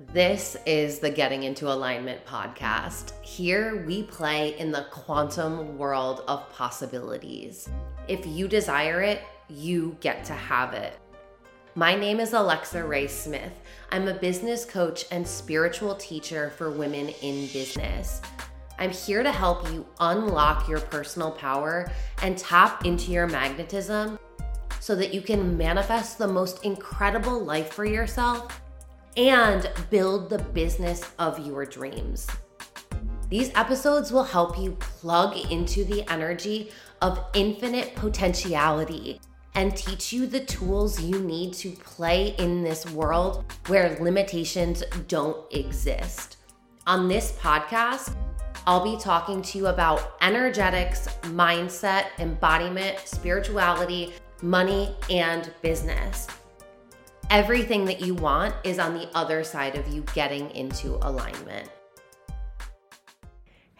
This is the Getting into Alignment podcast. Here we play in the quantum world of possibilities. If you desire it, you get to have it. My name is Alexa Rae Smith. I'm a business coach and spiritual teacher for women in business. I'm here to help you unlock your personal power and tap into your magnetism so that you can manifest the most incredible life for yourself and build the business of your dreams. These episodes will help you plug into the energy of infinite potentiality and teach you the tools you need to play in this world where limitations don't exist. On this podcast, I'll be talking to you about energetics, mindset, embodiment, spirituality, money, and business. Everything that you want is on the other side of you getting into alignment.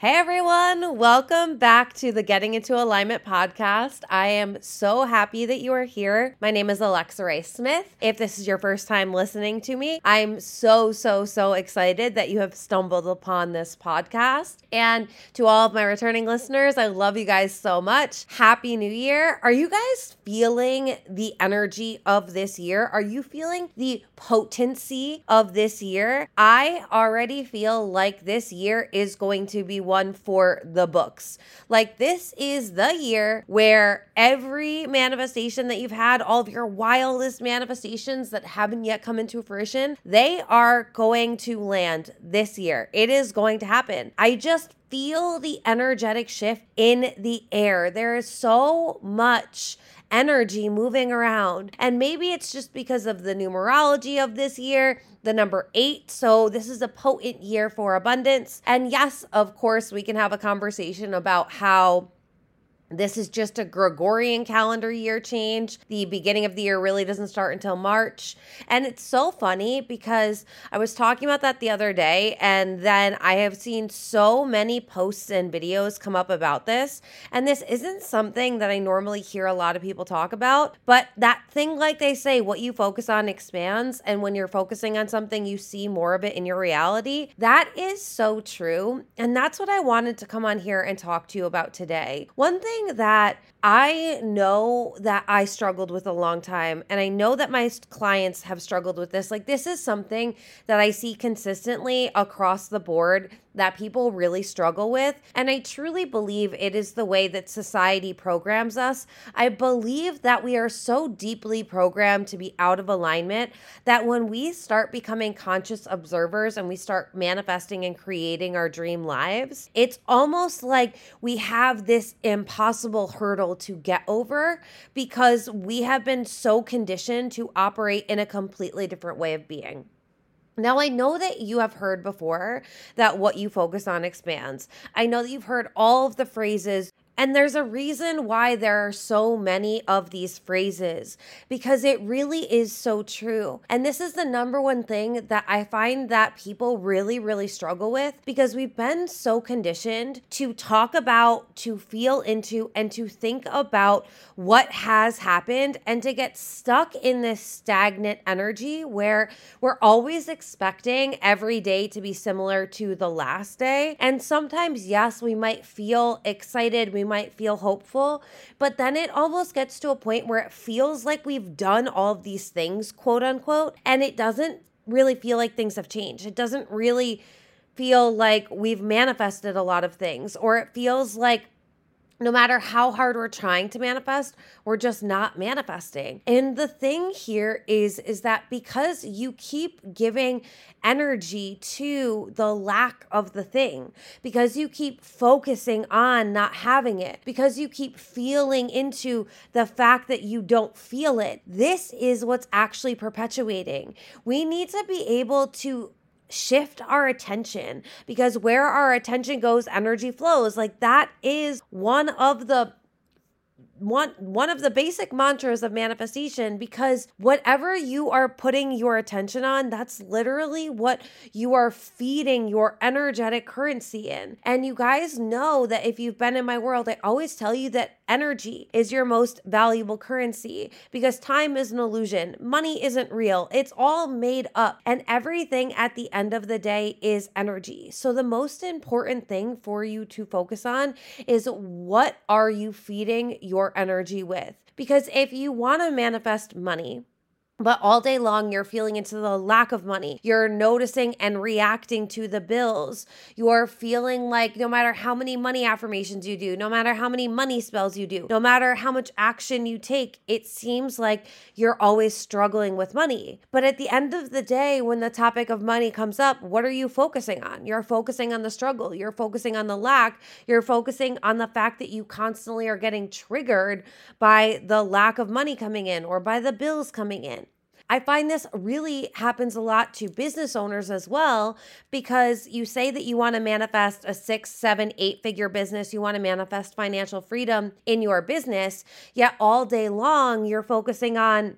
Hey everyone, welcome back to the Getting Into Alignment podcast. I am so happy that you are here. My name is Alexa Rae Smith. If this is your first time listening to me, I'm so, so, so excited that you have stumbled upon this podcast. And to all of my returning listeners, I love you guys so much. Happy New Year. Are you guys feeling the energy of this year? Are you feeling the potency of this year? I already feel like this year is going to be one one for the books. Like, this is the year where every manifestation that you've had, all of your wildest manifestations that haven't yet come into fruition, they are going to land this year. It is going to happen. I just feel the energetic shift in the air. There is so much energy moving around. And maybe it's just because of the numerology of this year the number eight. So, this is a potent year for abundance. And yes, of course, we can have a conversation about how this is just a Gregorian calendar year change. The beginning of the year really doesn't start until March. And it's so funny because I was talking about that the other day, and then I have seen so many posts and videos come up about this. And this isn't something that I normally hear a lot of people talk about, but that thing, like they say, what you focus on expands. And when you're focusing on something, you see more of it in your reality. That is so true. And that's what I wanted to come on here and talk to you about today. One thing something that I know that I struggled with a long time, and I know that my clients have struggled with this. Like, this is something that I see consistently across the board that people really struggle with. And I truly believe it is the way that society programs us. I believe that we are so deeply programmed to be out of alignment that when we start becoming conscious observers and we start manifesting and creating our dream lives, it's almost like we have this impossible hurdle to get over because we have been so conditioned to operate in a completely different way of being. Now, I know that you have heard before that what you focus on expands. I know that you've heard all of the phrases and there's a reason why there are so many of these phrases because it really is so true. And this is the number one thing that I find that people really, really struggle with because we've been so conditioned to talk about, to feel into, and to think about what has happened and to get stuck in this stagnant energy where we're always expecting every day to be similar to the last day. And sometimes, yes, we might feel excited. We might feel hopeful, but then it almost gets to a point where it feels like we've done all of these things, quote unquote, and it doesn't really feel like things have changed. It doesn't really feel like we've manifested a lot of things, or it feels like no matter how hard we're trying to manifest we're just not manifesting. And the thing here is is that because you keep giving energy to the lack of the thing because you keep focusing on not having it because you keep feeling into the fact that you don't feel it this is what's actually perpetuating. We need to be able to shift our attention because where our attention goes energy flows. Like that is one of the one one of the basic mantras of manifestation because whatever you are putting your attention on that's literally what you are feeding your energetic currency in. And you guys know that if you've been in my world I always tell you that energy is your most valuable currency because time is an illusion. Money isn't real. It's all made up. And everything at the end of the day is energy. So the most important thing for you to focus on is what are you feeding your energy with? Because if you want to manifest money, but all day long, you're feeling into the lack of money. You're noticing and reacting to the bills. You're feeling like no matter how many money affirmations you do, no matter how many money spells you do, no matter how much action you take, it seems like you're always struggling with money. But at the end of the day, when the topic of money comes up, what are you focusing on? You're focusing on the struggle. You're focusing on the lack. You're focusing on the fact that you constantly are getting triggered by the lack of money coming in or by the bills coming in. I find this really happens a lot to business owners as well because you say that you want to manifest a six, seven, eight figure business, you want to manifest financial freedom in your business, yet all day long you're focusing on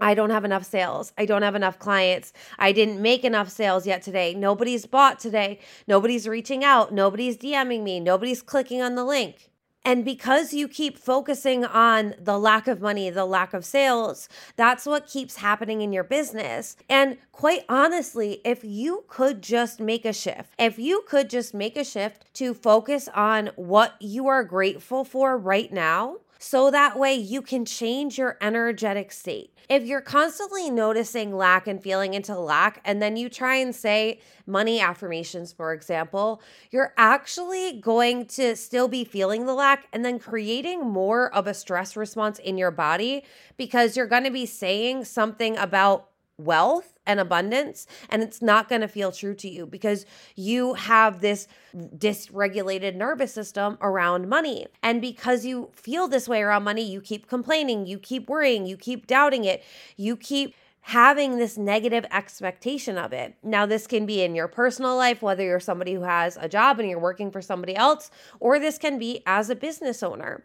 I don't have enough sales. I don't have enough clients. I didn't make enough sales yet today. Nobody's bought today. Nobody's reaching out. Nobody's DMing me. Nobody's clicking on the link. And because you keep focusing on the lack of money, the lack of sales, that's what keeps happening in your business. And quite honestly, if you could just make a shift, if you could just make a shift to focus on what you are grateful for right now, so that way you can change your energetic state. If you're constantly noticing lack and feeling into lack, and then you try and say money affirmations, for example, you're actually going to still be feeling the lack and then creating more of a stress response in your body because you're going to be saying something about wealth and abundance and it's not going to feel true to you because you have this dysregulated nervous system around money and because you feel this way around money you keep complaining you keep worrying you keep doubting it you keep having this negative expectation of it. Now, this can be in your personal life, whether you're somebody who has a job and you're working for somebody else, or this can be as a business owner.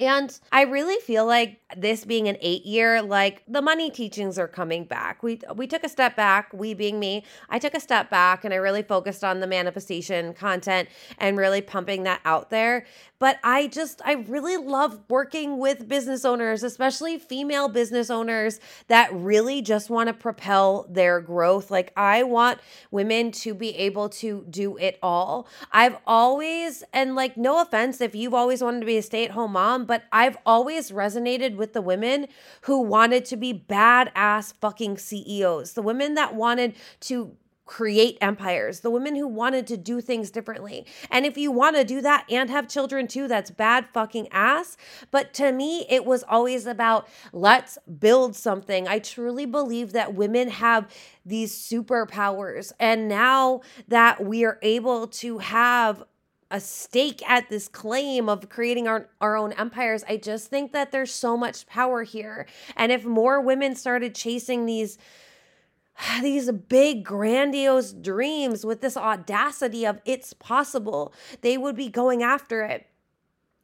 And I really feel like this being an 8 year like the money teachings are coming back. We we took a step back, we being me. I took a step back and I really focused on the manifestation content and really pumping that out there. But I just I really love working with business owners, especially female business owners that really just want to propel their growth. Like I want women to be able to do it all. I've always and like no offense if you've always wanted to be a stay-at-home mom, but I've always resonated with the women who wanted to be badass fucking CEOs, the women that wanted to create empires, the women who wanted to do things differently. And if you want to do that and have children too, that's bad fucking ass. But to me, it was always about let's build something. I truly believe that women have these superpowers. And now that we are able to have a stake at this claim of creating our, our own empires. I just think that there's so much power here. And if more women started chasing these these big grandiose dreams with this audacity of it's possible, they would be going after it.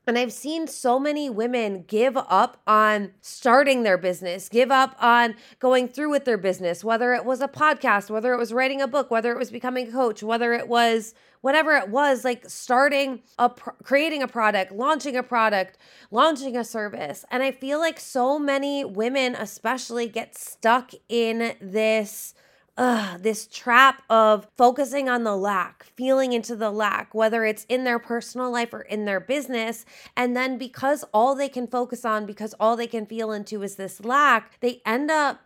And I've seen so many women give up on starting their business, give up on going through with their business, whether it was a podcast, whether it was writing a book, whether it was becoming a coach, whether it was whatever it was, like starting a creating a product, launching a product, launching a service. And I feel like so many women especially get stuck in this Ugh, this trap of focusing on the lack, feeling into the lack, whether it's in their personal life or in their business. And then because all they can focus on, because all they can feel into is this lack, they end up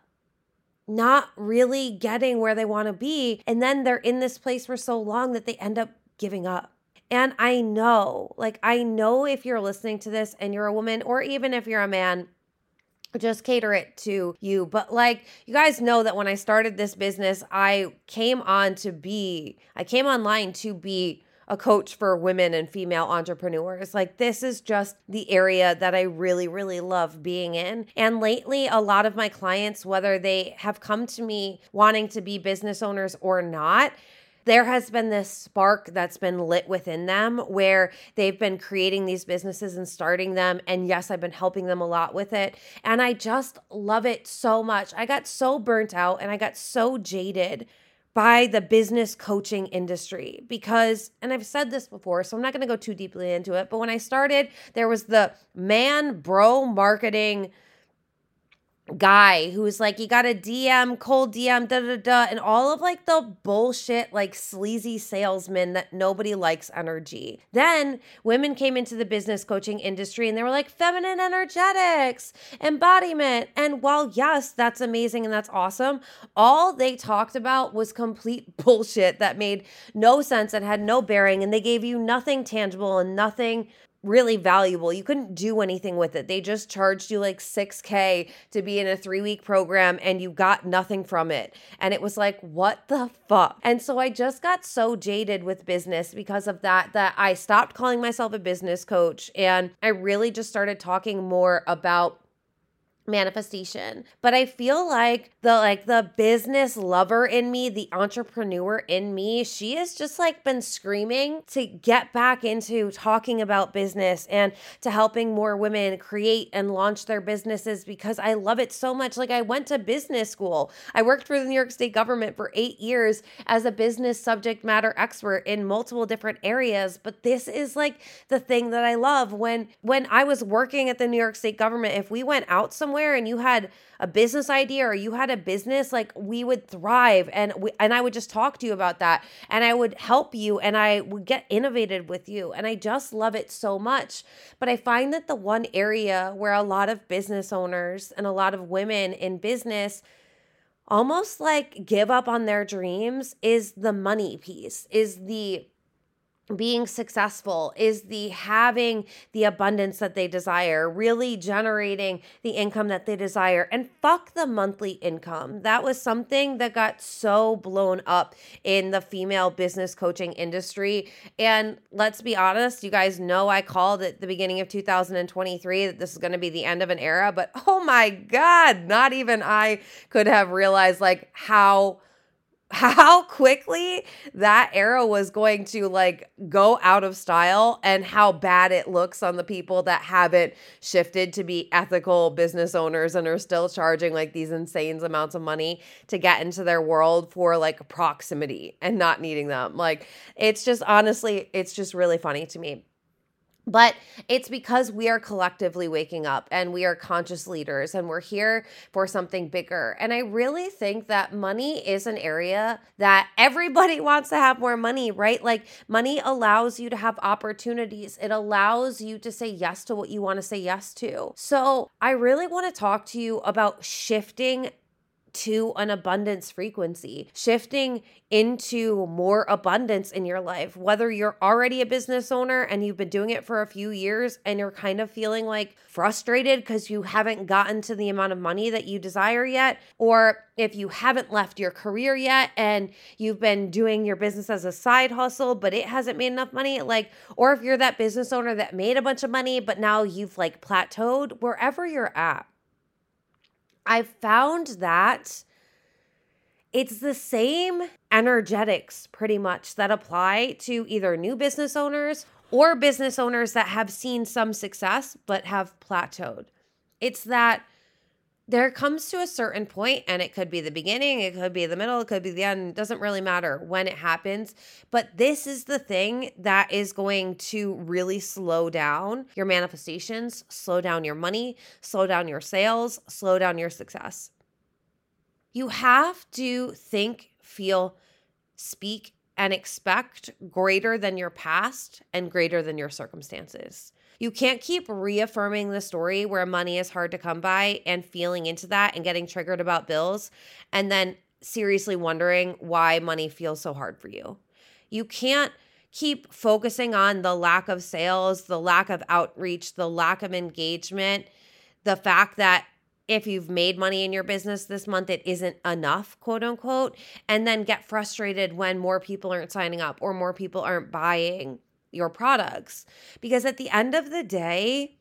not really getting where they want to be. And then they're in this place for so long that they end up giving up. And I know, like, I know if you're listening to this and you're a woman, or even if you're a man, just cater it to you. But like you guys know that when I started this business, I came on to be, I came online to be a coach for women and female entrepreneurs. Like, this is just the area that I really, really love being in. And lately, a lot of my clients, whether they have come to me wanting to be business owners or not, there has been this spark that's been lit within them where they've been creating these businesses and starting them. And yes, I've been helping them a lot with it. And I just love it so much. I got so burnt out and I got so jaded by the business coaching industry because, and I've said this before, so I'm not going to go too deeply into it, but when I started, there was the man bro marketing guy who's like, you got a DM, cold DM, da da da, and all of like the bullshit, like sleazy salesmen that nobody likes energy. Then women came into the business coaching industry and they were like, feminine energetics, embodiment. And while, yes, that's amazing and that's awesome, all they talked about was complete bullshit that made no sense and had no bearing. And they gave you nothing tangible and nothing really valuable. You couldn't do anything with it. They just charged you like 6K to be in a three week program and you got nothing from it. And it was like, what the fuck? And so I just got so jaded with business because of that, that I stopped calling myself a business coach and I really just started talking more about manifestation. But i feel like the like the business lover in me the entrepreneur in me she has just like been screaming to get back into talking about business and to helping more women create and launch their businesses because i love it so much. Like i went to business school. I worked for the new york state government for 8 years as a business subject matter expert in multiple different areas. But this is like the thing that i love. When when i was working at the new york state government if we went out somewhere somewhere and you had a business idea or you had a business, like we would thrive. And we, and I would just talk to you about that. And I would help you and I would get innovated with you. And I just love it so much. But I find that the one area where a lot of business owners and a lot of women in business almost like give up on their dreams is the money piece, is the being successful is the having the abundance that they desire, really generating the income that they desire, and fuck the monthly income. That was something that got so blown up in the female business coaching industry. And let's be honest, you guys know I called at the beginning of 2023 that this is going to be the end of an era, but oh my God, not even I could have realized like how how quickly that era was going to like go out of style and how bad it looks on the people that haven't shifted to be ethical business owners and are still charging like these insane amounts of money to get into their world for like proximity and not needing them. Like it's just honestly, it's just really funny to me. But it's because we are collectively waking up and we are conscious leaders and we're here for something bigger. And I really think that money is an area that everybody wants to have more money, right? Like money allows you to have opportunities, it allows you to say yes to what you want to say yes to. So I really want to talk to you about shifting to an abundance frequency, shifting into more abundance in your life. Whether you're already a business owner and you've been doing it for a few years and you're kind of feeling like frustrated because you haven't gotten to the amount of money that you desire yet, or if you haven't left your career yet and you've been doing your business as a side hustle, but it hasn't made enough money, like, or if you're that business owner that made a bunch of money, but now you've like plateaued, wherever you're at I found that it's the same energetics pretty much that apply to either new business owners or business owners that have seen some success but have plateaued. It's that there comes to a certain point, and it could be the beginning, it could be the middle, it could be the end. It doesn't really matter when it happens. But this is the thing that is going to really slow down your manifestations, slow down your money, slow down your sales, slow down your success. You have to think, feel, speak, and expect greater than your past and greater than your circumstances. You can't keep reaffirming the story where money is hard to come by and feeling into that and getting triggered about bills and then seriously wondering why money feels so hard for you. You can't keep focusing on the lack of sales, the lack of outreach, the lack of engagement, the fact that if you've made money in your business this month, it isn't enough, quote unquote, and then get frustrated when more people aren't signing up or more people aren't buying your products. Because at the end of the day,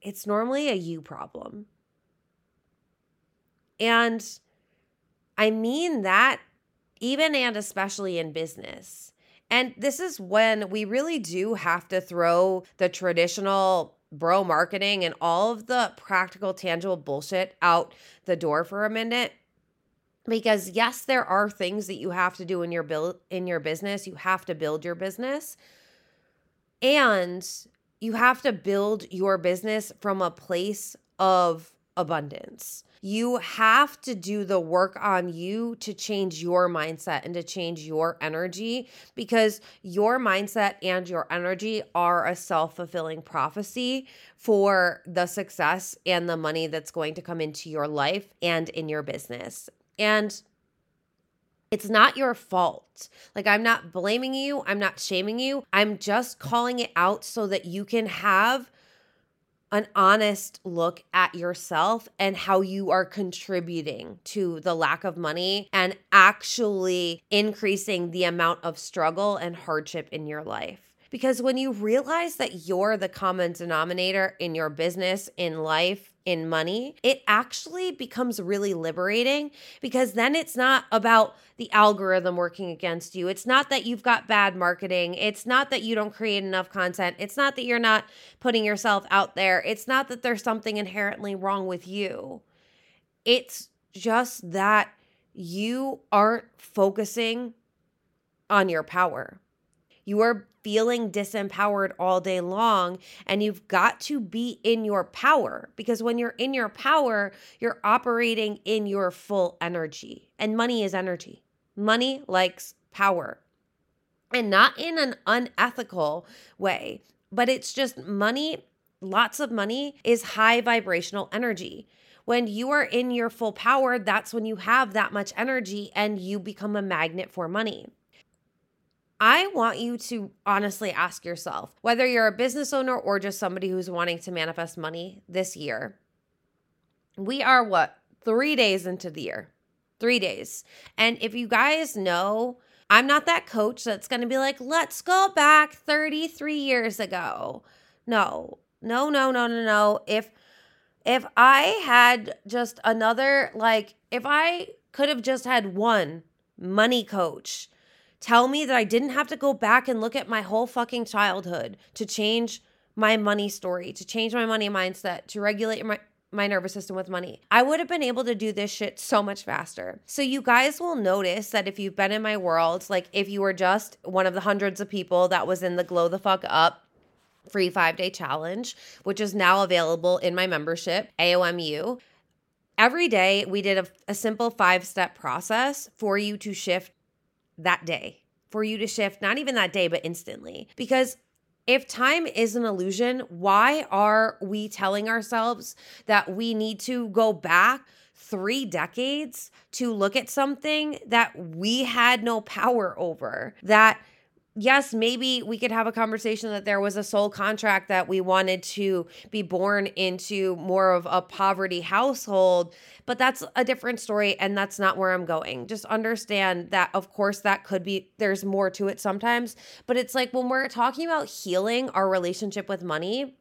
it's normally a you problem. And I mean that even and especially in business. And this is when we really do have to throw the traditional bro marketing and all of the practical, tangible bullshit out the door for a minute because yes there are things that you have to do in your build in your business. You have to build your business. And you have to build your business from a place of abundance. You have to do the work on you to change your mindset and to change your energy because your mindset and your energy are a self fulfilling prophecy for the success and the money that's going to come into your life and in your business. And it's not your fault. Like, I'm not blaming you. I'm not shaming you. I'm just calling it out so that you can have an honest look at yourself and how you are contributing to the lack of money and actually increasing the amount of struggle and hardship in your life. Because when you realize that you're the common denominator in your business, in life, in money, it actually becomes really liberating because then it's not about the algorithm working against you. It's not that you've got bad marketing. It's not that you don't create enough content. It's not that you're not putting yourself out there. It's not that there's something inherently wrong with you. It's just that you aren't focusing on your power. You are feeling disempowered all day long. And you've got to be in your power because when you're in your power, you're operating in your full energy. And money is energy. Money likes power. And not in an unethical way, but it's just money, lots of money is high vibrational energy when you are in your full power, that's when you have that much energy and you become a magnet for money. I want you to honestly ask yourself whether you're a business owner or just somebody who's wanting to manifest money this year. We are what, three days into the year? Three days. And if you guys know, I'm not that coach that's going to be like, let's go back 33 years ago. No, no, no, no, no, no. If, if I had just another, like, if I could have just had one money coach tell me that I didn't have to go back and look at my whole fucking childhood to change my money story, to change my money mindset, to regulate my my nervous system with money. I would have been able to do this shit so much faster. So you guys will notice that if you've been in my world, like if you were just one of the hundreds of people that was in the glow the fuck up free 5-day challenge, which is now available in my membership, AOMU. Every day we did a, a simple 5-step process for you to shift that day for you to shift, not even that day, but instantly. Because if time is an illusion, why are we telling ourselves that we need to go back three decades to look at something that we had no power over? That yes, maybe we could have a conversation that there was a soul contract that we wanted to be born into more of a poverty household, but that's a different story and that's not where I'm going. Just understand that, of course, that could be, there's more to it sometimes, but it's like when we're talking about healing our relationship with money.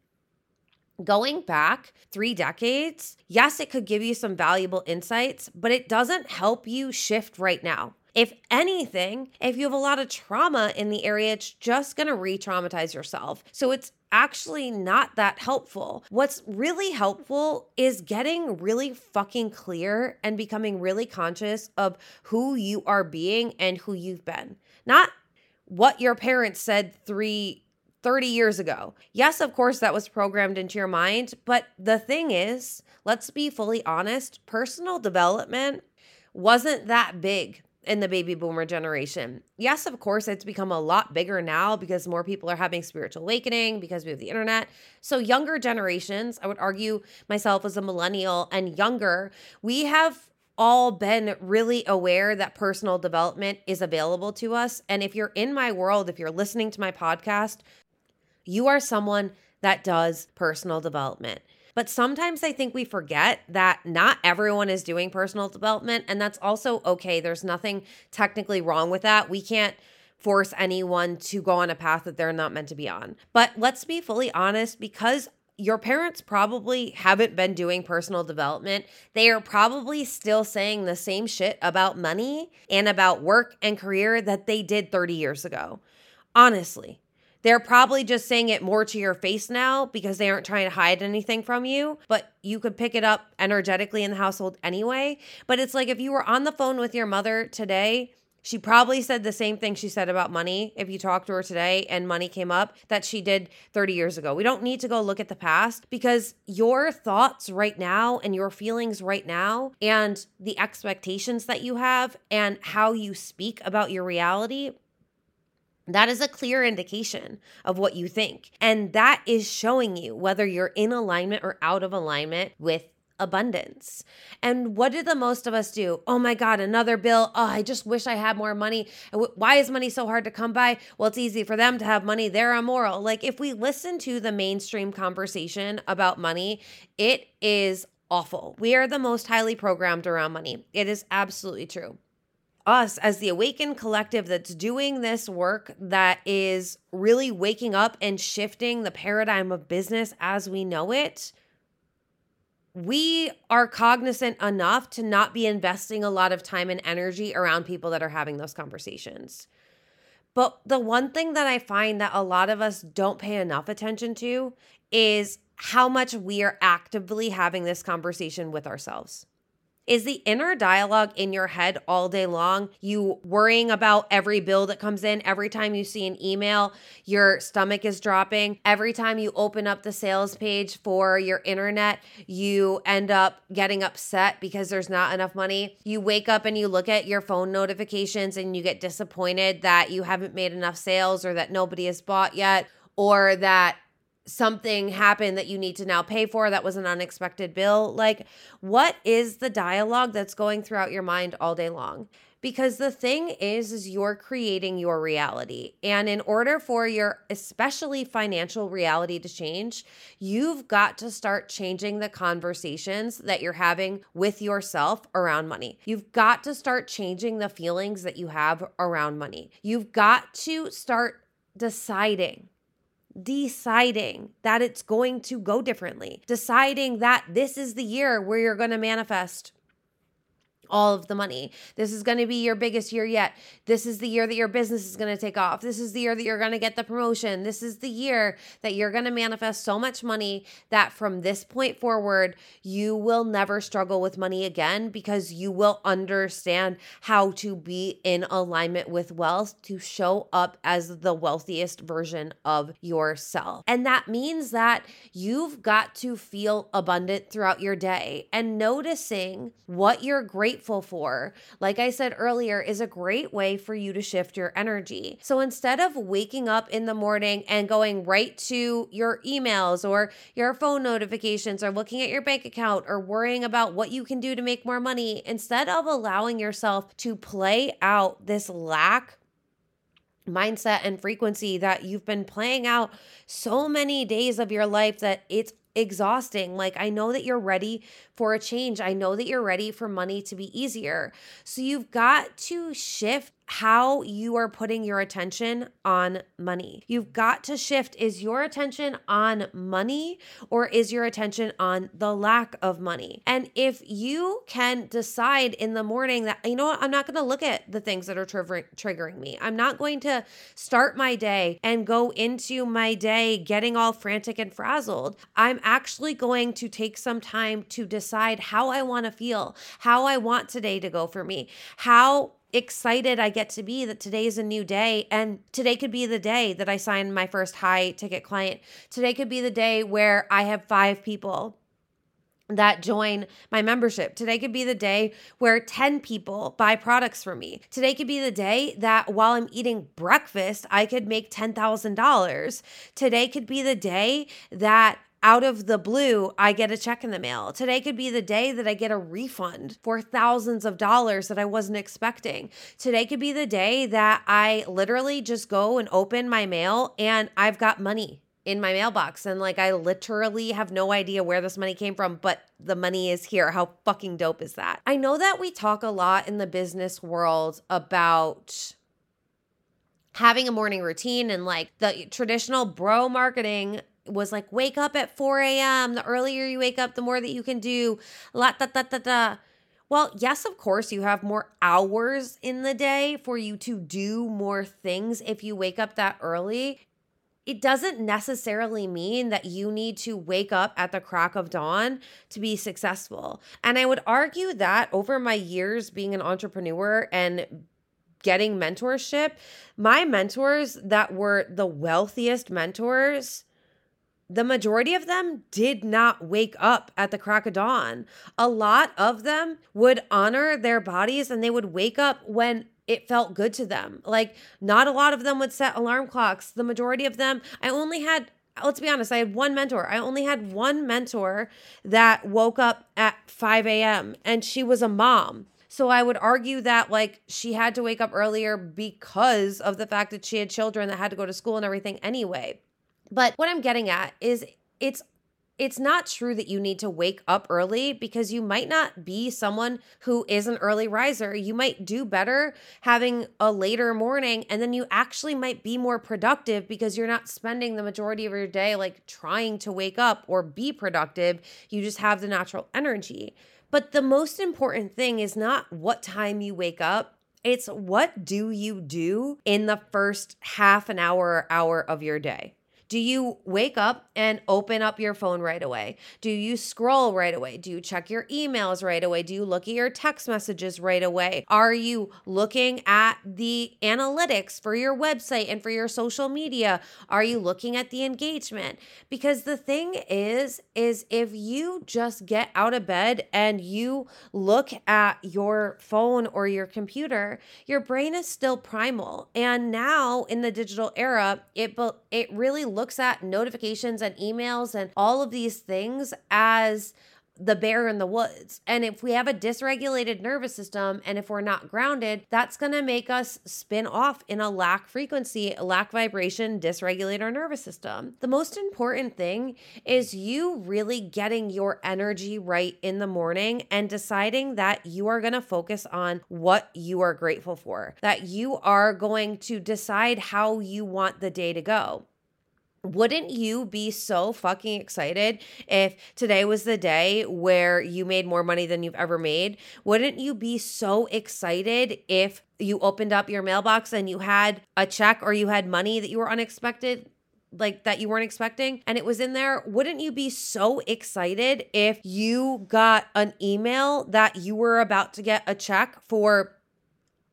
Going back three decades, yes, it could give you some valuable insights, but it doesn't help you shift right now. If anything, if you have a lot of trauma in the area, it's just going to re traumatize yourself. So it's actually not that helpful. What's really helpful is getting really fucking clear and becoming really conscious of who you are being and who you've been. Not what your parents said three 30 years ago. Yes, of course, that was programmed into your mind. But the thing is, let's be fully honest personal development wasn't that big in the baby boomer generation. Yes, of course, it's become a lot bigger now because more people are having spiritual awakening because we have the internet. So, younger generations, I would argue myself as a millennial and younger, we have all been really aware that personal development is available to us. And if you're in my world, if you're listening to my podcast, you are someone that does personal development. But sometimes I think we forget that not everyone is doing personal development, and that's also okay. There's nothing technically wrong with that. We can't force anyone to go on a path that they're not meant to be on. But let's be fully honest because your parents probably haven't been doing personal development. They are probably still saying the same shit about money and about work and career that they did 30 years ago. Honestly, They're probably just saying it more to your face now because they aren't trying to hide anything from you, but you could pick it up energetically in the household anyway. But it's like if you were on the phone with your mother today, she probably said the same thing she said about money if you talked to her today and money came up that she did 30 years ago. We don't need to go look at the past because your thoughts right now and your feelings right now and the expectations that you have and how you speak about your reality that is a clear indication of what you think. And that is showing you whether you're in alignment or out of alignment with abundance. And what did the most of us do? Oh my God, another bill. Oh, I just wish I had more money. Why is money so hard to come by? Well, it's easy for them to have money. They're immoral. Like, if we listen to the mainstream conversation about money, it is awful. We are the most highly programmed around money. It is absolutely true. Us, as the awakened collective that's doing this work, that is really waking up and shifting the paradigm of business as we know it we are cognizant enough to not be investing a lot of time and energy around people that are having those conversations. But the one thing that I find that a lot of us don't pay enough attention to is how much we are actively having this conversation with ourselves. Is the inner dialogue in your head all day long? You worrying about every bill that comes in, every time you see an email, your stomach is dropping. Every time you open up the sales page for your internet, you end up getting upset because there's not enough money. You wake up and you look at your phone notifications and you get disappointed that you haven't made enough sales or that nobody has bought yet or that something happened that you need to now pay for that was an unexpected bill like what is the dialogue that's going throughout your mind all day long? Because the thing is is you're creating your reality. And in order for your especially financial reality to change you've got to start changing the conversations that you're having with yourself around money. You've got to start changing the feelings that you have around money. You've got to start deciding deciding that it's going to go differently, deciding that this is the year where you're going to manifest all of the money. This is going to be your biggest year yet. This is the year that your business is going to take off. This is the year that you're going to get the promotion. This is the year that you're going to manifest so much money that from this point forward, you will never struggle with money again because you will understand how to be in alignment with wealth to show up as the wealthiest version of yourself. And that means that you've got to feel abundant throughout your day and noticing what you're grateful grateful for, like I said earlier, is a great way for you to shift your energy. So instead of waking up in the morning and going right to your emails or your phone notifications or looking at your bank account or worrying about what you can do to make more money, instead of allowing yourself to play out this lack mindset and frequency that you've been playing out so many days of your life that it's exhausting. Like, I know that you're ready for a change. I know that you're ready for money to be easier. So, you've got to shift how you are putting your attention on money. You've got to shift is your attention on money or is your attention on the lack of money? And if you can decide in the morning that, you know what, I'm not going to look at the things that are tri- triggering me. I'm not going to start my day and go into my day getting all frantic and frazzled. I'm actually going to take some time to decide how I want to feel, how I want today to go for me, how excited I get to be that today is a new day. And today could be the day that I sign my first high ticket client. Today could be the day where I have five people that join my membership. Today could be the day where 10 people buy products from me. Today could be the day that while I'm eating breakfast, I could make $10,000. Today could be the day that out of the blue, I get a check in the mail. Today could be the day that I get a refund for thousands of dollars that I wasn't expecting. Today could be the day that I literally just go and open my mail and I've got money in my mailbox and like I literally have no idea where this money came from, but the money is here. How fucking dope is that? I know that we talk a lot in the business world about having a morning routine and like the traditional bro marketing was like, wake up at 4 a.m. The earlier you wake up, the more that you can do. La da da da da. Well, yes, of course, you have more hours in the day for you to do more things if you wake up that early. it doesn't necessarily mean that you need to wake up at the crack of dawn to be successful. And I would argue that over my years being an entrepreneur and getting mentorship, my mentors that were the wealthiest mentors, the majority of them did not wake up at the crack of dawn. A lot of them would honor their bodies and they would wake up when it felt good to them. Like, not a lot of them would set alarm clocks. The majority of them, I only had, let's be honest, I had one mentor. I only had one mentor that woke up at 5 a.m. and she was a mom. So I would argue that like she had to wake up earlier because of the fact that she had children that had to go to school and everything anyway. But what I'm getting at is it's it's not true that you need to wake up early because you might not be someone who is an early riser. You might do better having a later morning and then you actually might be more productive because you're not spending the majority of your day like trying to wake up or be productive. You just have the natural energy. But the most important thing is not what time you wake up. It's what do you do in the first half an hour or hour of your day? Do you wake up and open up your phone right away? Do you scroll right away? Do you check your emails right away? Do you look at your text messages right away? Are you looking at the analytics for your website and for your social media? Are you looking at the engagement? Because the thing is is if you just get out of bed and you look at your phone or your computer, your brain is still primal. And now in the digital era, it it really looks at notifications and emails and all of these things as the bear in the woods. And if we have a dysregulated nervous system and if we're not grounded, that's going to make us spin off in a lack frequency, lack vibration, dysregulate our nervous system. The most important thing is you really getting your energy right in the morning and deciding that you are going to focus on what you are grateful for, that you are going to decide how you want the day to go wouldn't you be so fucking excited if today was the day where you made more money than you've ever made? Wouldn't you be so excited if you opened up your mailbox and you had a check or you had money that you were unexpected? like that you weren't expecting and it was in there, wouldn't you be so excited if you got an email that you were about to get a check for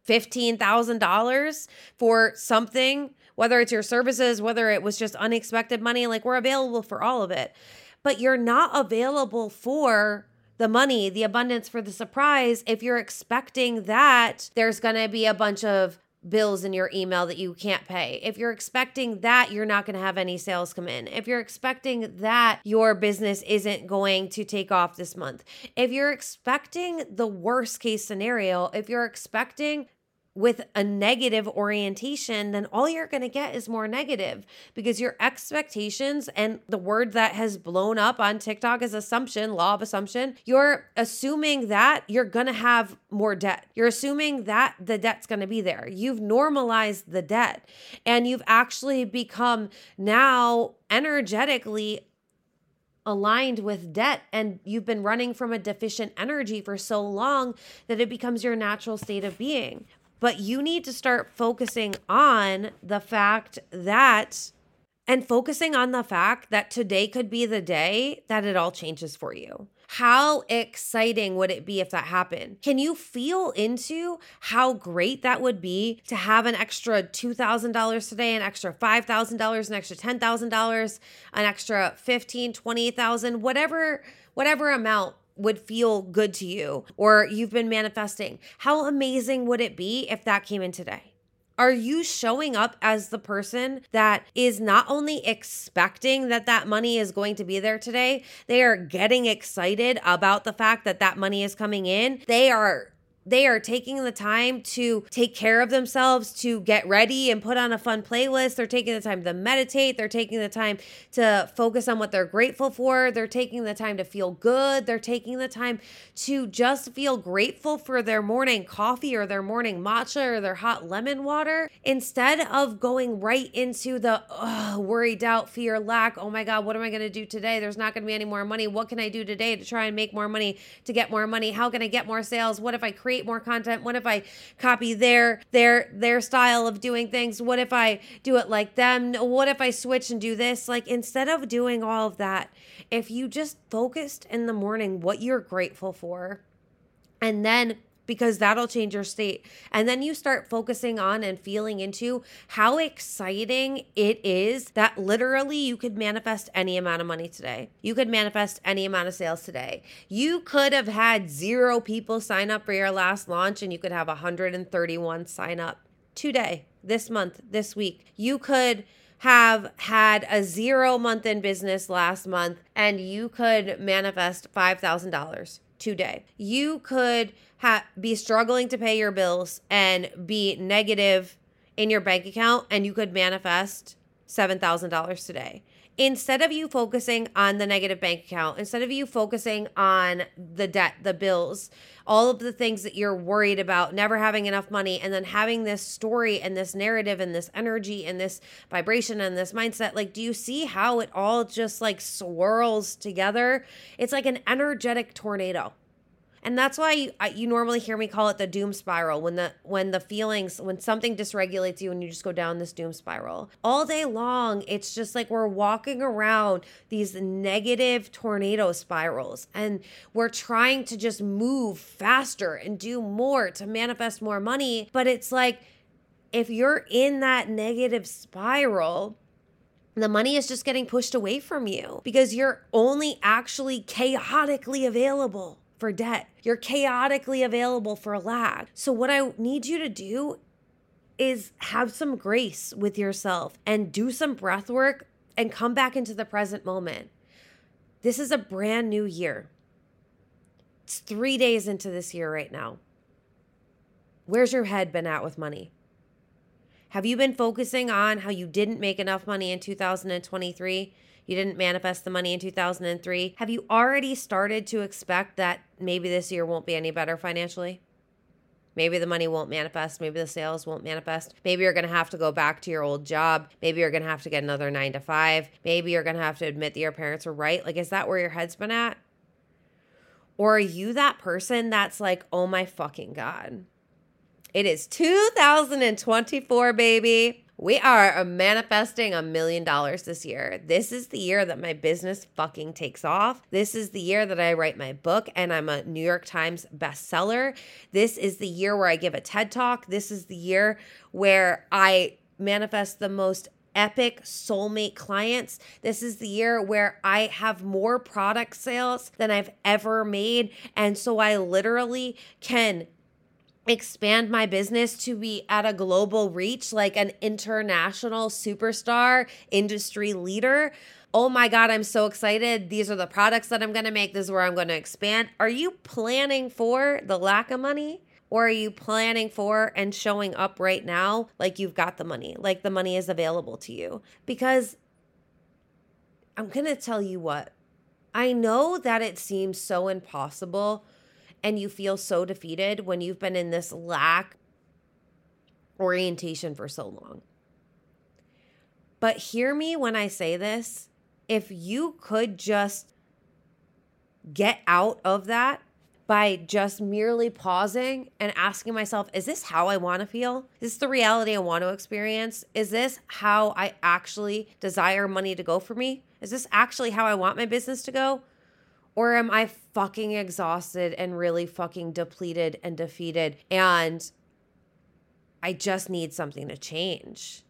$15,000 for something whether it's your services, whether it was just unexpected money, like we're available for all of it. But you're not available for the money, the abundance for the surprise if you're expecting that there's going to be a bunch of bills in your email that you can't pay. If you're expecting that you're not going to have any sales come in. If you're expecting that your business isn't going to take off this month. If you're expecting the worst case scenario, if you're expecting with a negative orientation, then all you're going to get is more negative because your expectations and the word that has blown up on TikTok is assumption, law of assumption. You're assuming that you're going to have more debt. You're assuming that the debt's going to be there. You've normalized the debt and you've actually become now energetically aligned with debt and you've been running from a deficient energy for so long that it becomes your natural state of being. But you need to start focusing on the fact that, and focusing on the fact that today could be the day that it all changes for you. How exciting would it be if that happened? Can you feel into how great that would be to have an extra $2,000 today, an extra $5,000, an extra $10,000, an extra 15, 20,000, whatever whatever amount would feel good to you or you've been manifesting. How amazing would it be if that came in today? Are you showing up as the person that is not only expecting that that money is going to be there today, they are getting excited about the fact that that money is coming in. They are they are taking the time to take care of themselves, to get ready and put on a fun playlist. They're taking the time to meditate. They're taking the time to focus on what they're grateful for. They're taking the time to feel good. They're taking the time to just feel grateful for their morning coffee or their morning matcha or their hot lemon water instead of going right into the worry, doubt, fear, lack. Oh my God, what am I going to do today? There's not going to be any more money. What can I do today to try and make more money, to get more money? How can I get more sales? What if I create create more content? What if I copy their their their style of doing things? What if I do it like them? What if I switch and do this? Like instead of doing all of that, if you just focused in the morning what you're grateful for and then because that'll change your state. And then you start focusing on and feeling into how exciting it is that literally you could manifest any amount of money today. You could manifest any amount of sales today. You could have had zero people sign up for your last launch and you could have 131 sign up today, this month, this week. You could have had a zero month in business last month and you could manifest $5,000 today. You could ha- be struggling to pay your bills and be negative in your bank account, and you could manifest $7,000 today. Instead of you focusing on the negative bank account, instead of you focusing on the debt, the bills, all of the things that you're worried about, never having enough money, and then having this story and this narrative and this energy and this vibration and this mindset, like, do you see how it all just like swirls together? It's like an energetic tornado and that's why you, you normally hear me call it the doom spiral when the when the feelings when something dysregulates you and you just go down this doom spiral. All day long it's just like we're walking around these negative tornado spirals and we're trying to just move faster and do more to manifest more money. But it's like if you're in that negative spiral the money is just getting pushed away from you because you're only actually chaotically available for debt. You're chaotically available for a lack. So, what I need you to do is have some grace with yourself and do some breath work and come back into the present moment. This is a brand new year. It's three days into this year right now. Where's your head been at with money? Have you been focusing on how you didn't make enough money in 2023 you didn't manifest the money in 2003. Have you already started to expect that maybe this year won't be any better financially? Maybe the money won't manifest. Maybe the sales won't manifest. Maybe you're going to have to go back to your old job. Maybe you're going to have to get another nine to five. Maybe you're going to have to admit that your parents were right. Like, is that where your head's been at? Or are you that person that's like, oh my fucking God? It is 2024, baby. We are manifesting a million dollars this year. This is the year that my business fucking takes off. This is the year that I write my book and I'm a New York Times bestseller. This is the year where I give a TED talk. This is the year where I manifest the most epic soulmate clients. This is the year where I have more product sales than I've ever made. And so I literally can expand my business to be at a global reach, like an international superstar, industry leader. Oh my God, I'm so excited. These are the products that I'm going to make. This is where I'm going to expand. Are you planning for the lack of money? Or are you planning for and showing up right now like you've got the money, like the money is available to you? Because I'm going to tell you what, I know that it seems so impossible and you feel so defeated when you've been in this lack orientation for so long. But hear me when I say this if you could just get out of that by just merely pausing and asking myself, is this how I want to feel? Is this the reality I want to experience? Is this how I actually desire money to go for me? Is this actually how I want my business to go? Or am I fucking exhausted and really fucking depleted and defeated and I just need something to change?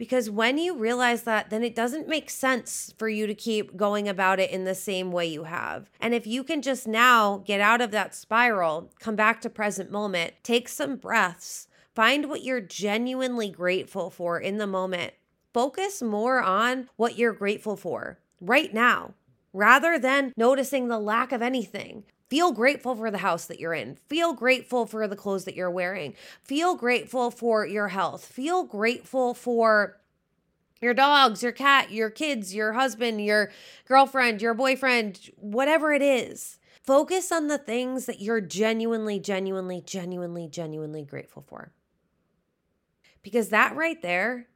Because when you realize that, then it doesn't make sense for you to keep going about it in the same way you have. And if you can just now get out of that spiral, come back to present moment, take some breaths, find what you're genuinely grateful for in the moment, focus more on what you're grateful for right now rather than noticing the lack of anything. Feel grateful for the house that you're in. Feel grateful for the clothes that you're wearing. Feel grateful for your health. Feel grateful for your dogs, your cat, your kids, your husband, your girlfriend, your boyfriend, whatever it is. Focus on the things that you're genuinely, genuinely, genuinely, genuinely grateful for. Because that right there,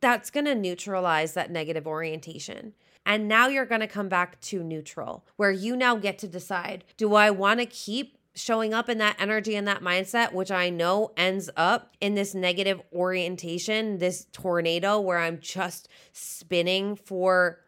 that's going to neutralize that negative orientation. And now you're going to come back to neutral, where you now get to decide do I want to keep showing up in that energy and that mindset, which I know ends up in this negative orientation, this tornado where I'm just spinning for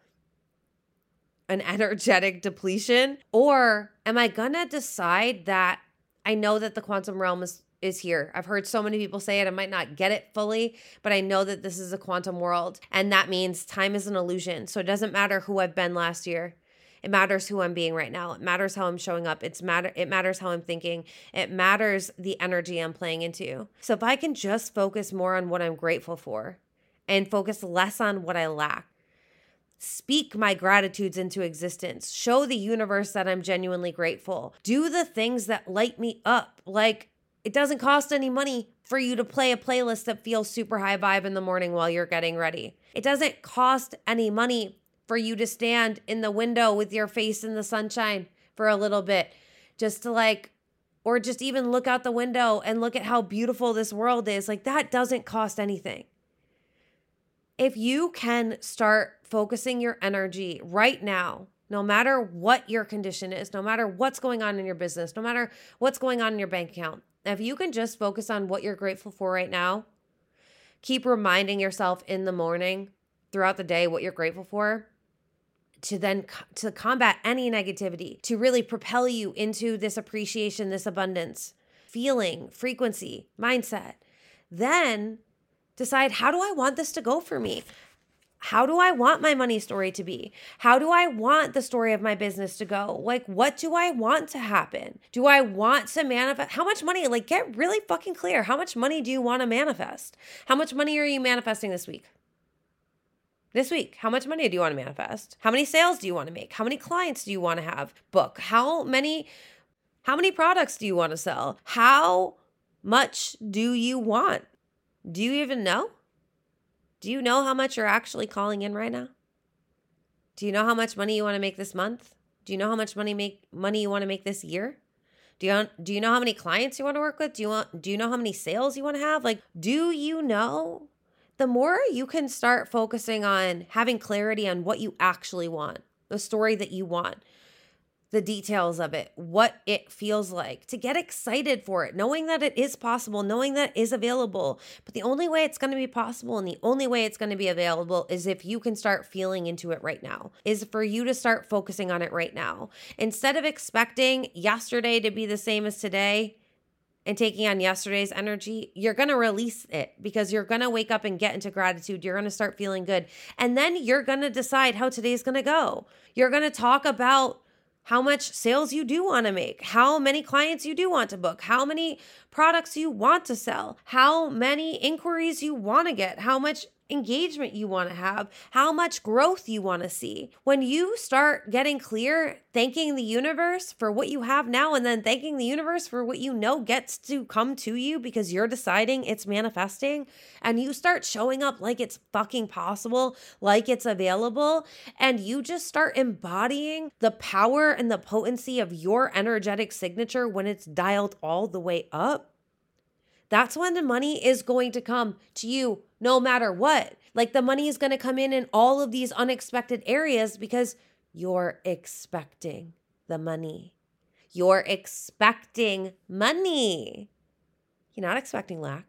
an energetic depletion? Or am I gonna decide that I know that the quantum realm is is here. I've heard so many people say it. I might not get it fully, but I know that this is a quantum world. And that means time is an illusion. So it doesn't matter who I've been last year. It matters who I'm being right now. It matters how I'm showing up. It's matter it matters how I'm thinking. It matters the energy I'm playing into. So if I can just focus more on what I'm grateful for and focus less on what I lack. Speak my gratitudes into existence. Show the universe that I'm genuinely grateful. Do the things that light me up. Like it doesn't cost any money for you to play a playlist that feels super high vibe in the morning while you're getting ready. It doesn't cost any money for you to stand in the window with your face in the sunshine for a little bit, just to like, or just even look out the window and look at how beautiful this world is. Like, that doesn't cost anything. If you can start focusing your energy right now, no matter what your condition is, no matter what's going on in your business, no matter what's going on in your bank account, if you can just focus on what you're grateful for right now, keep reminding yourself in the morning, throughout the day, what you're grateful for, to then to combat any negativity to really propel you into this appreciation this abundance feeling frequency mindset. Then decide how do i want this to go for me how do I want my money story to be? How do I want the story of my business to go? Like, what do I want to happen? Do I want to manifest? How much money? Like, get really fucking clear. How much money do you want to manifest? How much money are you manifesting this week? this week? How much money do you want to manifest? How many sales do you want to make? How many clients do you want to have book? How many how many products do you want to sell? How much do you want? Do you even know? Do you know how much you're actually calling in right now? Do you know how much money you want to make this month? Do you know how much money make money you want to make this year? Do you do you know how many clients you want to work with? Do you want do you know how many sales you want to have? Like, do you know the more you can start focusing on having clarity on what you actually want, the story that you want, the details of it, what it feels like, to get excited for it, knowing that it is possible, knowing that is available. But the only way it's going to be possible and the only way it's going to be available is if you can start feeling into it right now, is for you to start focusing on it right now. Instead of expecting yesterday to be the same as today, and taking on yesterday's energy, you're going to release it because you're going to wake up and get into gratitude. You're going to start feeling good. And then you're going to decide how today's going to go. You're going to talk about how much sales you do want to make, how many clients you do want to book, how many products you want to sell, how many inquiries you want to get, how much engagement you want to have, how much growth you want to see. When you start getting clear, thanking the universe for what you have now, and then thanking the universe for what you know gets to come to you because you're deciding it's manifesting, and you start showing up like it's fucking possible, like it's available, and you just start embodying the power and the potency of your energetic signature when it's dialed all the way up that's when the money is going to come to you no matter what. Like the money is going to come in in all of these unexpected areas because you're expecting the money. You're expecting money. You're not expecting lack.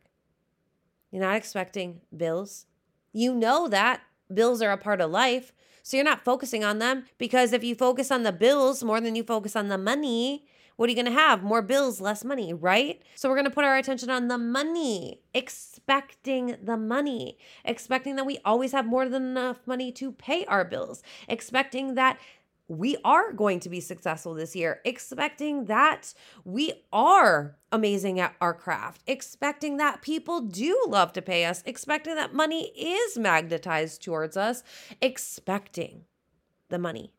You're not expecting bills. You know that bills are a part of life. So you're not focusing on them because if you focus on the bills more than you focus on the money, what are you going to have? More bills, less money, right? So we're going to put our attention on the money, expecting the money, expecting that we always have more than enough money to pay our bills, expecting that we are going to be successful this year, expecting that we are amazing at our craft, expecting that people do love to pay us, expecting that money is magnetized towards us, expecting the money.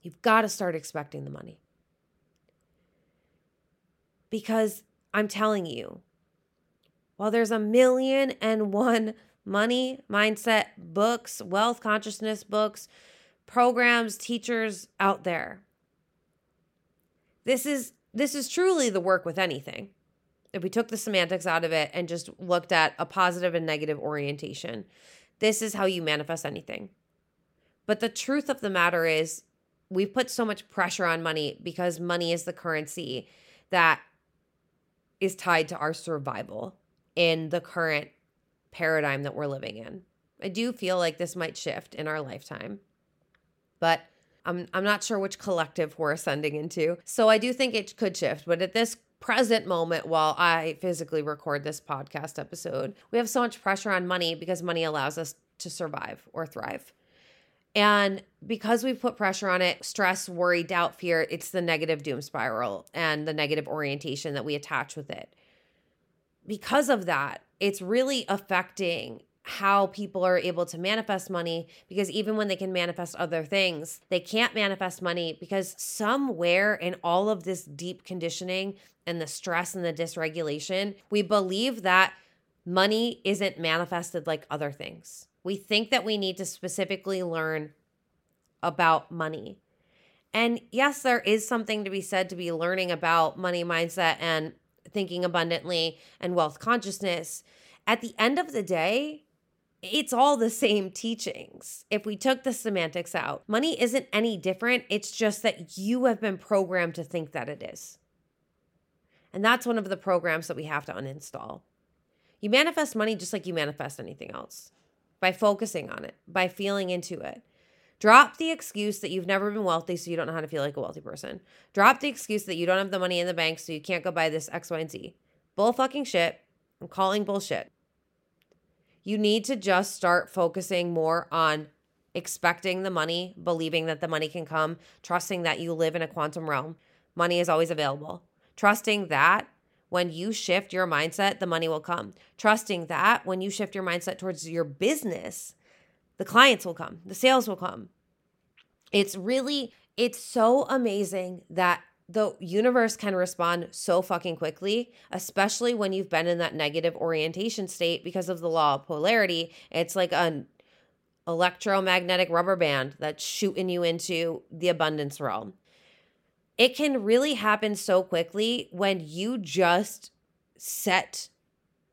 You've got to start expecting the money because I'm telling you, while there's a million and one money mindset books, wealth consciousness books, programs, teachers out there, this is this is truly the work with anything. If we took the semantics out of it and just looked at a positive and negative orientation, this is how you manifest anything. But the truth of the matter is, we've put so much pressure on money because money is the currency that is tied to our survival in the current paradigm that we're living in. I do feel like this might shift in our lifetime, but I'm, I'm not sure which collective we're ascending into. So I do think it could shift. But at this present moment, while I physically record this podcast episode, we have so much pressure on money because money allows us to survive or thrive. And because we put pressure on it, stress, worry, doubt, fear, it's the negative doom spiral and the negative orientation that we attach with it. Because of that, it's really affecting how people are able to manifest money because even when they can manifest other things, they can't manifest money because somewhere in all of this deep conditioning and the stress and the dysregulation, we believe that money isn't manifested like other things. We think that we need to specifically learn about money. And yes, there is something to be said to be learning about money mindset and thinking abundantly and wealth consciousness. At the end of the day, it's all the same teachings. If we took the semantics out, money isn't any different. It's just that you have been programmed to think that it is. And that's one of the programs that we have to uninstall. You manifest money just like you manifest anything else by focusing on it, by feeling into it. Drop the excuse that you've never been wealthy, so you don't know how to feel like a wealthy person. Drop the excuse that you don't have the money in the bank, so you can't go buy this X, Y, and Z. Bull fucking shit. I'm calling bullshit. You need to just start focusing more on expecting the money, believing that the money can come, trusting that you live in a quantum realm. Money is always available. Trusting that when you shift your mindset, the money will come. Trusting that when you shift your mindset towards your business, the clients will come, the sales will come. It's really, it's so amazing that the universe can respond so fucking quickly, especially when you've been in that negative orientation state because of the law of polarity. It's like an electromagnetic rubber band that's shooting you into the abundance realm it can really happen so quickly when you just set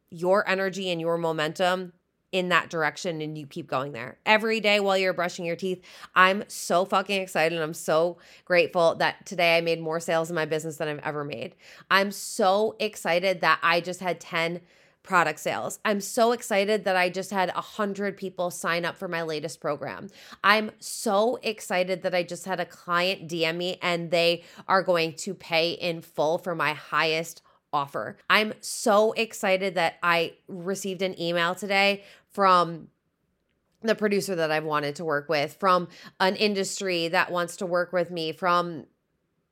your energy and your momentum in that direction and you keep going there every day while you're brushing your teeth. I'm so fucking excited. I'm so grateful that today I made more sales in my business than I've ever made. I'm so excited that I just had 10 product sales. I'm so excited that I just had 100 people sign up for my latest program. I'm so excited that I just had a client DM me and they are going to pay in full for my highest offer. I'm so excited that I received an email today from the producer that I've wanted to work with, from an industry that wants to work with me, from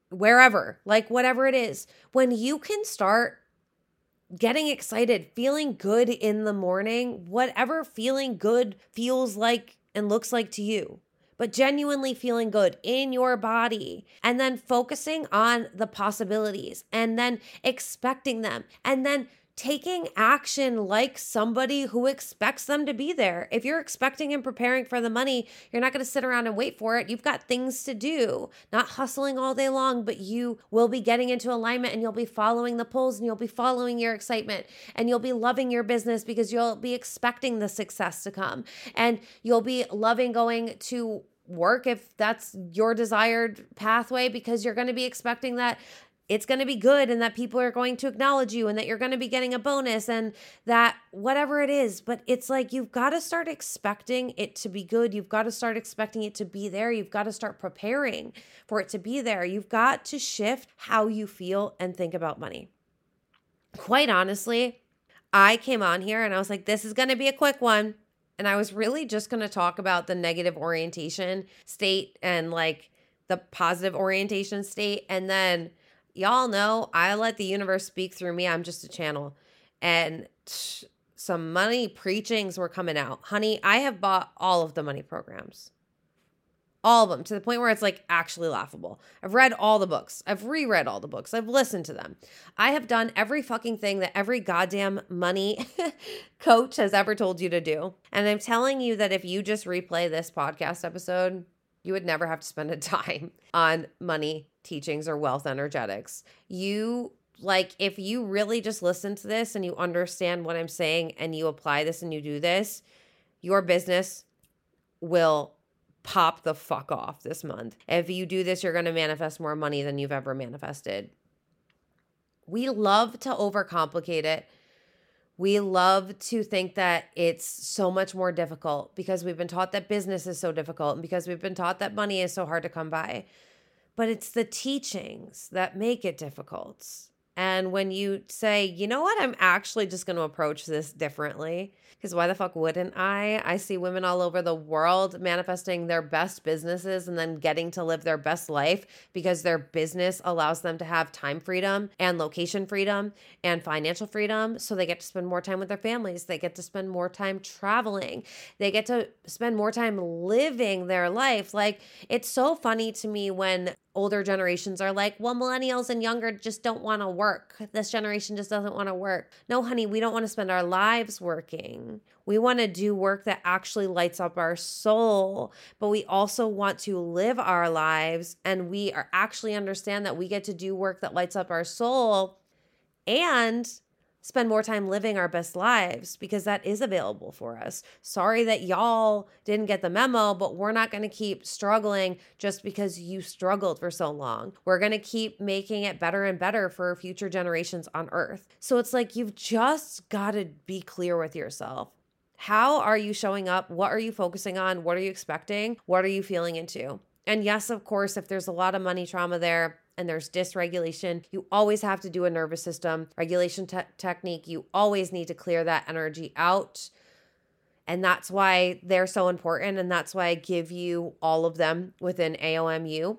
wherever, like whatever it is. When you can start getting excited, feeling good in the morning, whatever feeling good feels like and looks like to you, but genuinely feeling good in your body, and then focusing on the possibilities and then expecting them, and then taking action like somebody who expects them to be there. If you're expecting and preparing for the money, you're not going to sit around and wait for it. You've got things to do, not hustling all day long, but you will be getting into alignment and you'll be following the pulls and you'll be following your excitement and you'll be loving your business because you'll be expecting the success to come and you'll be loving going to work if that's your desired pathway because you're going to be expecting that it's going to be good and that people are going to acknowledge you and that you're going to be getting a bonus and that whatever it is. But it's like you've got to start expecting it to be good. You've got to start expecting it to be there. You've got to start preparing for it to be there. You've got to shift how you feel and think about money. Quite honestly, I came on here and I was like, this is going to be a quick one. And I was really just going to talk about the negative orientation state and like the positive orientation state. And then y'all know I let the universe speak through me. I'm just a channel. And some money preachings were coming out. Honey, I have bought all of the money programs. All of them to the point where it's like actually laughable. I've read all the books. I've reread all the books. I've listened to them. I have done every fucking thing that every goddamn money coach has ever told you to do. And I'm telling you that if you just replay this podcast episode, you would never have to spend a dime on money teachings or wealth energetics. You like if you really just listen to this and you understand what I'm saying and you apply this and you do this, your business will pop the fuck off this month. If you do this, you're going to manifest more money than you've ever manifested. We love to overcomplicate it. We love to think that it's so much more difficult because we've been taught that business is so difficult and because we've been taught that money is so hard to come by. But it's the teachings that make it difficult. And when you say, you know what, I'm actually just going to approach this differently, because why the fuck wouldn't I? I see women all over the world manifesting their best businesses and then getting to live their best life because their business allows them to have time freedom and location freedom and financial freedom. So they get to spend more time with their families. They get to spend more time traveling. They get to spend more time living their life. Like, it's so funny to me when older generations are like, well, millennials and younger just don't want to work. This generation just doesn't want to work. No, honey, we don't want to spend our lives working. We want to do work that actually lights up our soul, but we also want to live our lives and we are actually understand that we get to do work that lights up our soul and spend more time living our best lives because that is available for us. Sorry that y'all didn't get the memo, but we're not going to keep struggling just because you struggled for so long. We're going to keep making it better and better for future generations on earth. So it's like you've just got to be clear with yourself. How are you showing up? What are you focusing on? What are you expecting? What are you feeling into? And yes, of course, if there's a lot of money trauma there, and there's dysregulation, you always have to do a nervous system regulation te- technique. You always need to clear that energy out. And that's why they're so important. And that's why I give you all of them within AOMU.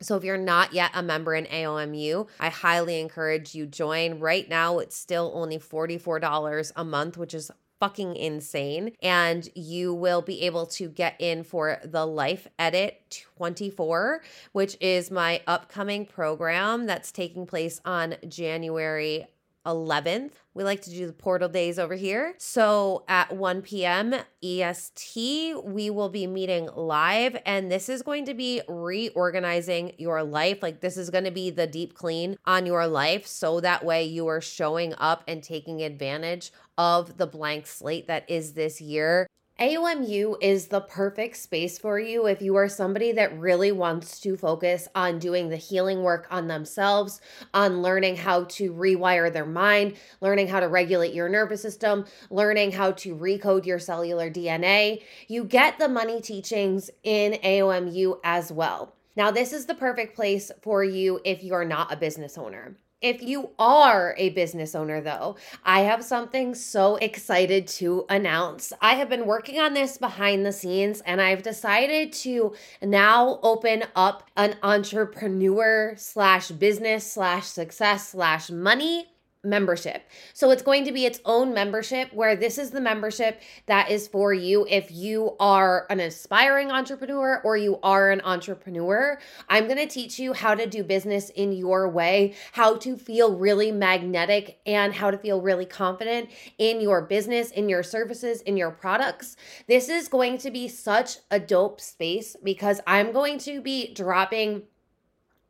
So if you're not yet a member in AOMU, I highly encourage you join. Right now it's still only $44 a month, which is fucking insane. And you will be able to get in for the Life Edit 24, which is my upcoming program that's taking place on January 11th. We like to do the portal days over here. So at 1 p.m. EST, we will be meeting live, and this is going to be reorganizing your life. Like, this is going to be the deep clean on your life. So that way you are showing up and taking advantage of the blank slate that is this year. AOMU is the perfect space for you if you are somebody that really wants to focus on doing the healing work on themselves, on learning how to rewire their mind, learning how to regulate your nervous system, learning how to recode your cellular DNA. You get the money teachings in AOMU as well. Now, this is the perfect place for you if you're not a business owner. If you are a business owner, though, I have something so excited to announce. I have been working on this behind the scenes and I've decided to now open up an entrepreneur slash business slash success slash money membership. So it's going to be its own membership where this is the membership that is for you if you are an aspiring entrepreneur or you are an entrepreneur. I'm going to teach you how to do business in your way, how to feel really magnetic and how to feel really confident in your business, in your services, in your products. This is going to be such a dope space because I'm going to be dropping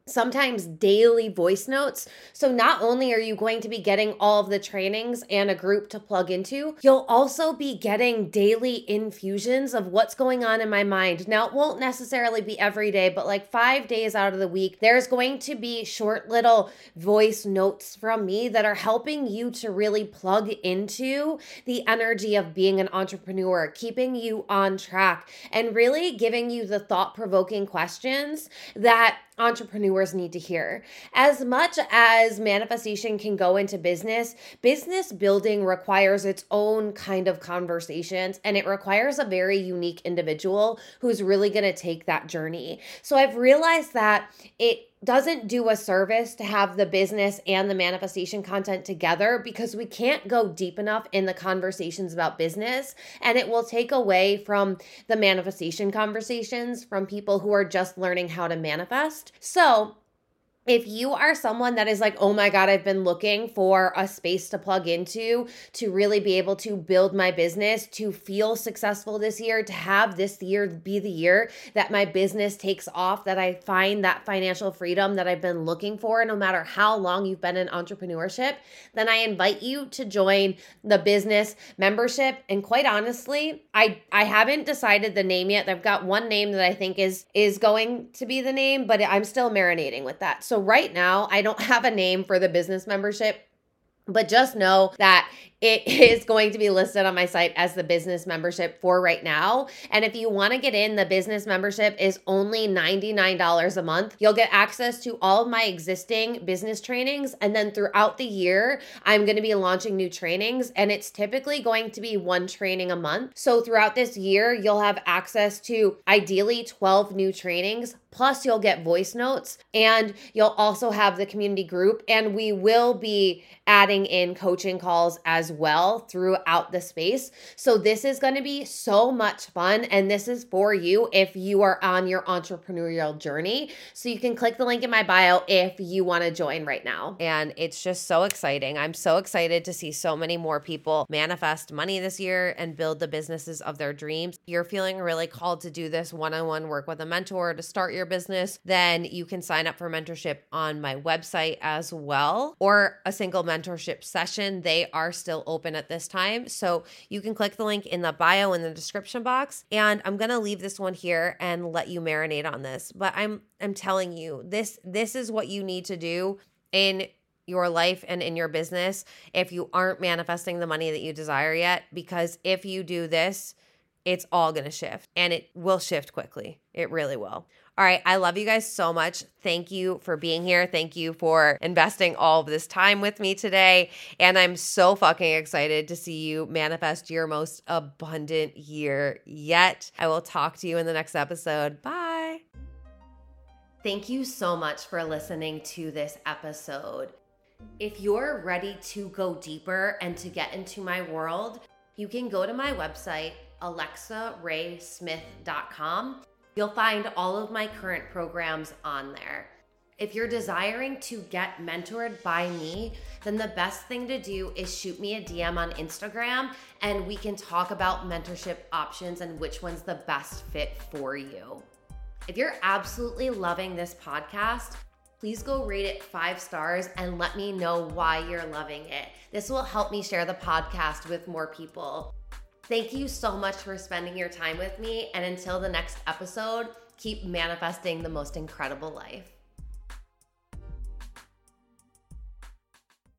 sometimes daily voice notes. So not only are you going to be getting all of the trainings and a group to plug into, you'll also be getting daily infusions of what's going on in my mind. Now, it won't necessarily be every day, but like 5 days out of the week, there's going to be short little voice notes from me that are helping you to really plug into the energy of being an entrepreneur, keeping you on track and really giving you the thought-provoking questions that entrepreneurs need to hear. As much as manifestation can go into business, business building requires its own kind of conversations and it requires a very unique individual who's really going to take that journey. So I've realized that it doesn't do a service to have the business and the manifestation content together because we can't go deep enough in the conversations about business and it will take away from the manifestation conversations from people who are just learning how to manifest. So, if you are someone that is like, oh my God, I've been looking for a space to plug into to really be able to build my business, to feel successful this year, to have this year be the year that my business takes off, that I find that financial freedom that I've been looking for, no matter how long you've been in entrepreneurship, then I invite you to join the business membership. And quite honestly, I I haven't decided the name yet. I've got one name that I think is is going to be the name, but I'm still marinating with that. So right now, I don't have a name for the business membership. But just know that it is going to be listed on my site as the business membership for right now. And if you want to get in, the business membership is only $99 a month. You'll get access to all of my existing business trainings. And then throughout the year, I'm going to be launching new trainings. And it's typically going to be one training a month. So throughout this year, you'll have access to ideally 12 new trainings. Plus, you'll get voice notes and you'll also have the community group. And we will be adding in coaching calls as well throughout the space. So, this is going to be so much fun. And this is for you if you are on your entrepreneurial journey. So, you can click the link in my bio if you want to join right now. And it's just so exciting. I'm so excited to see so many more people manifest money this year and build the businesses of their dreams. You're feeling really called to do this one on one work with a mentor to start your business, then you can sign up for mentorship on my website as well or a single mentorship session. They are still open at this time. So you can click the link in the bio in the description box. And I'm gonna leave this one here and let you marinate on this. But I'm I'm telling you, this this is what you need to do in your life and in your business if you aren't manifesting the money that you desire yet. Because if you do this, it's all going to shift and it will shift quickly. It really will. All right. I love you guys so much. Thank you for being here. Thank you for investing all of this time with me today. And I'm so fucking excited to see you manifest your most abundant year yet. I will talk to you in the next episode. Bye. Thank you so much for listening to this episode. If you're ready to go deeper and to get into my world, you can go to my website, alexaraesmith.com You'll find all of my current programs on there. If you're desiring to get mentored by me, then the best thing to do is shoot me a DM on Instagram and we can talk about mentorship options and which one's the best fit for you. If you're absolutely loving this podcast, please go rate it five stars and let me know why you're loving it. This will help me share the podcast with more people. Thank you so much for spending your time with me. And until the next episode, keep manifesting the most incredible life.